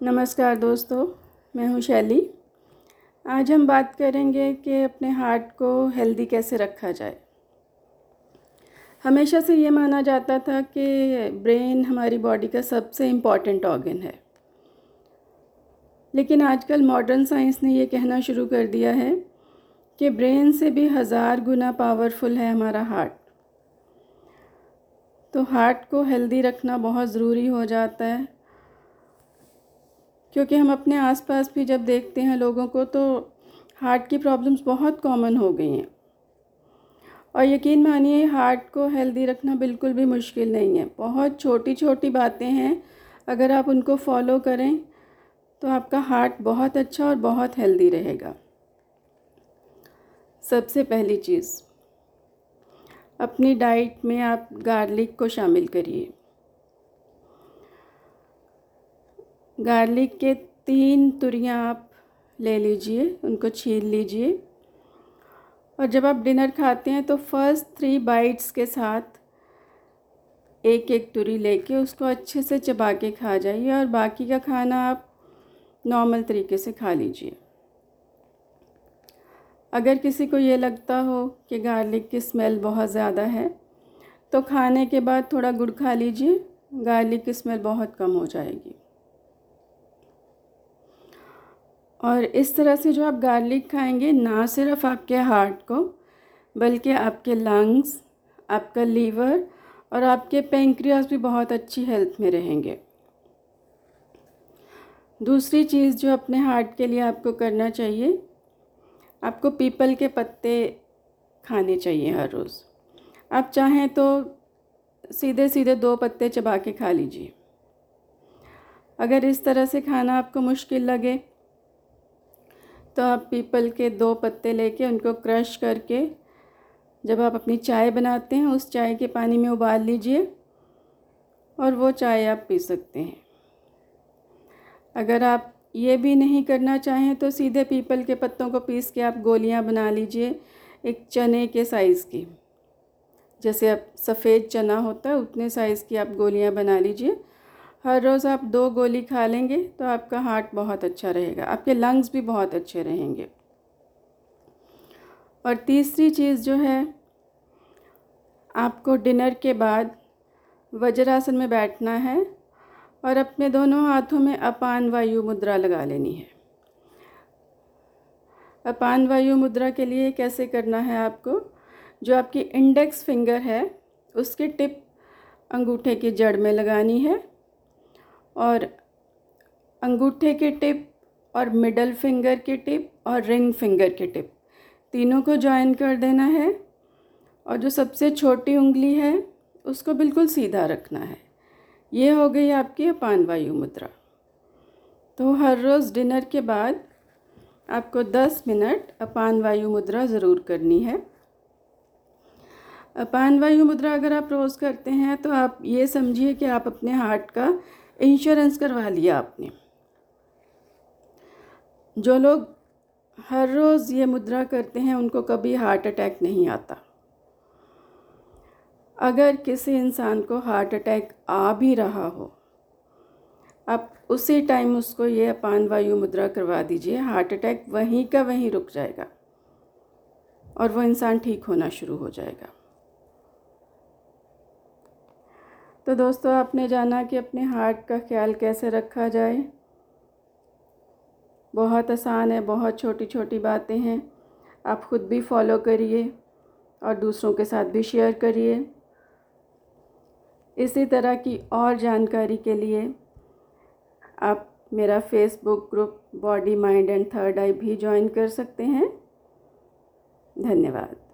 नमस्कार दोस्तों, मैं हूँ शैली। आज हम बात करेंगे कि अपने हार्ट को हेल्दी कैसे रखा जाए। हमेशा से ये माना जाता था कि ब्रेन हमारी बॉडी का सबसे इंपॉर्टेंट ऑर्गन है। लेकिन आजकल मॉडर्न साइंस ने ये कहना शुरू कर दिया है कि ब्रेन से भी हज़ार गुना पावरफुल है हमारा हार्ट। तो हार्ट को हेल्दी रखना बहुत ज़रूरी हो जाता है। क्योंकि हम अपने आसपास भी जब देखते हैं लोगों को तो हार्ट की प्रॉब्लम्स बहुत कॉमन हो गई हैं। और यकीन मानिए, हार्ट को हेल्दी रखना बिल्कुल भी मुश्किल नहीं है। बहुत छोटी छोटी बातें हैं, अगर आप उनको फॉलो करें तो आपका हार्ट बहुत अच्छा और बहुत हेल्दी रहेगा। सबसे पहली चीज़, अपनी डाइट में आप गार्लिक को शामिल करिए। गार्लिक के तीन तुरियाँ आप ले लीजिए, उनको छील लीजिए। और जब आप डिनर खाते हैं तो फ़र्स्ट थ्री बाइट्स के साथ एक एक तुरी लेके उसको अच्छे से चबा के खा जाइए और बाकी का खाना आप नॉर्मल तरीके से खा लीजिए। अगर किसी को ये लगता हो कि गार्लिक की स्मेल बहुत ज़्यादा है तो खाने के बाद थोड़ा गुड़ खा लीजिए, गार्लिक की स्मेल बहुत कम हो जाएगी। और इस तरह से जो आप गार्लिक खाएँगे, ना सिर्फ़ आपके हार्ट को, बल्कि आपके लंग्स आपका लीवर और आपके पेंक्रियास भी बहुत अच्छी हेल्थ में रहेंगे। दूसरी चीज़ जो अपने हार्ट के लिए आपको करना चाहिए, आपको पीपल के पत्ते खाने चाहिए हर रोज़। आप चाहें तो सीधे सीधे दो पत्ते चबा के खा लीजिए। अगर इस तरह से खाना आपको मुश्किल लगे तो आप पीपल के दो पत्ते लेके उनको क्रश करके जब आप अपनी चाय बनाते हैं, उस चाय के पानी में उबाल लीजिए और वो चाय आप पी सकते हैं। अगर आप ये भी नहीं करना चाहें तो सीधे पीपल के पत्तों को पीस के आप गोलियाँ बना लीजिए एक चने के साइज़ की। जैसे अब सफ़ेद चना होता है, उतने साइज़ की आप गोलियाँ बना लीजिए। हर रोज़ आप दो गोली खा लेंगे तो आपका हार्ट बहुत अच्छा रहेगा, आपके लंग्स भी बहुत अच्छे रहेंगे। और तीसरी चीज़ जो है, आपको डिनर के बाद वज्रासन में बैठना है और अपने दोनों हाथों में अपान वायु मुद्रा लगा लेनी है। अपान वायु मुद्रा के लिए कैसे करना है आपको? जो आपकी इंडेक्स फिंगर है, उसके टिप अंगूठे की जड़ में लगानी है और अंगूठे के टिप और मिडल फिंगर के टिप और रिंग फिंगर के टिप। तीनों को ज्वाइन कर देना है और जो सबसे छोटी उंगली है, उसको बिल्कुल सीधा रखना है। ये हो गई आपकी अपान वायु मुद्रा तो हर रोज़ डिनर के बाद आपको 10 मिनट अपान वायु मुद्रा ज़रूर करनी है। अपान वायु मुद्रा अगर आप रोज़ करते हैं तो आप ये समझिए कि आप अपने हार्ट का इंश्योरेंस करवा लिया आपने। जो लोग हर रोज़ ये मुद्रा करते हैं, उनको कभी हार्ट अटैक नहीं आता। अगर किसी इंसान को हार्ट अटैक आ भी रहा हो, आप उसी टाइम उसको ये अपान वायु मुद्रा करवा दीजिए। हार्ट अटैक वहीं का वहीं रुक जाएगा और वो इंसान ठीक होना शुरू हो जाएगा। तो दोस्तों, आपने जाना कि अपने हार्ट का ख्याल कैसे रखा जाए? बहुत आसान है, बहुत छोटी छोटी बातें हैं। आप ख़ुद भी फॉलो करिए और दूसरों के साथ भी शेयर करिए। इसी तरह की और जानकारी के लिए आप मेरा Facebook group body mind and third eye भी ज्वाइन कर सकते हैं। धन्यवाद।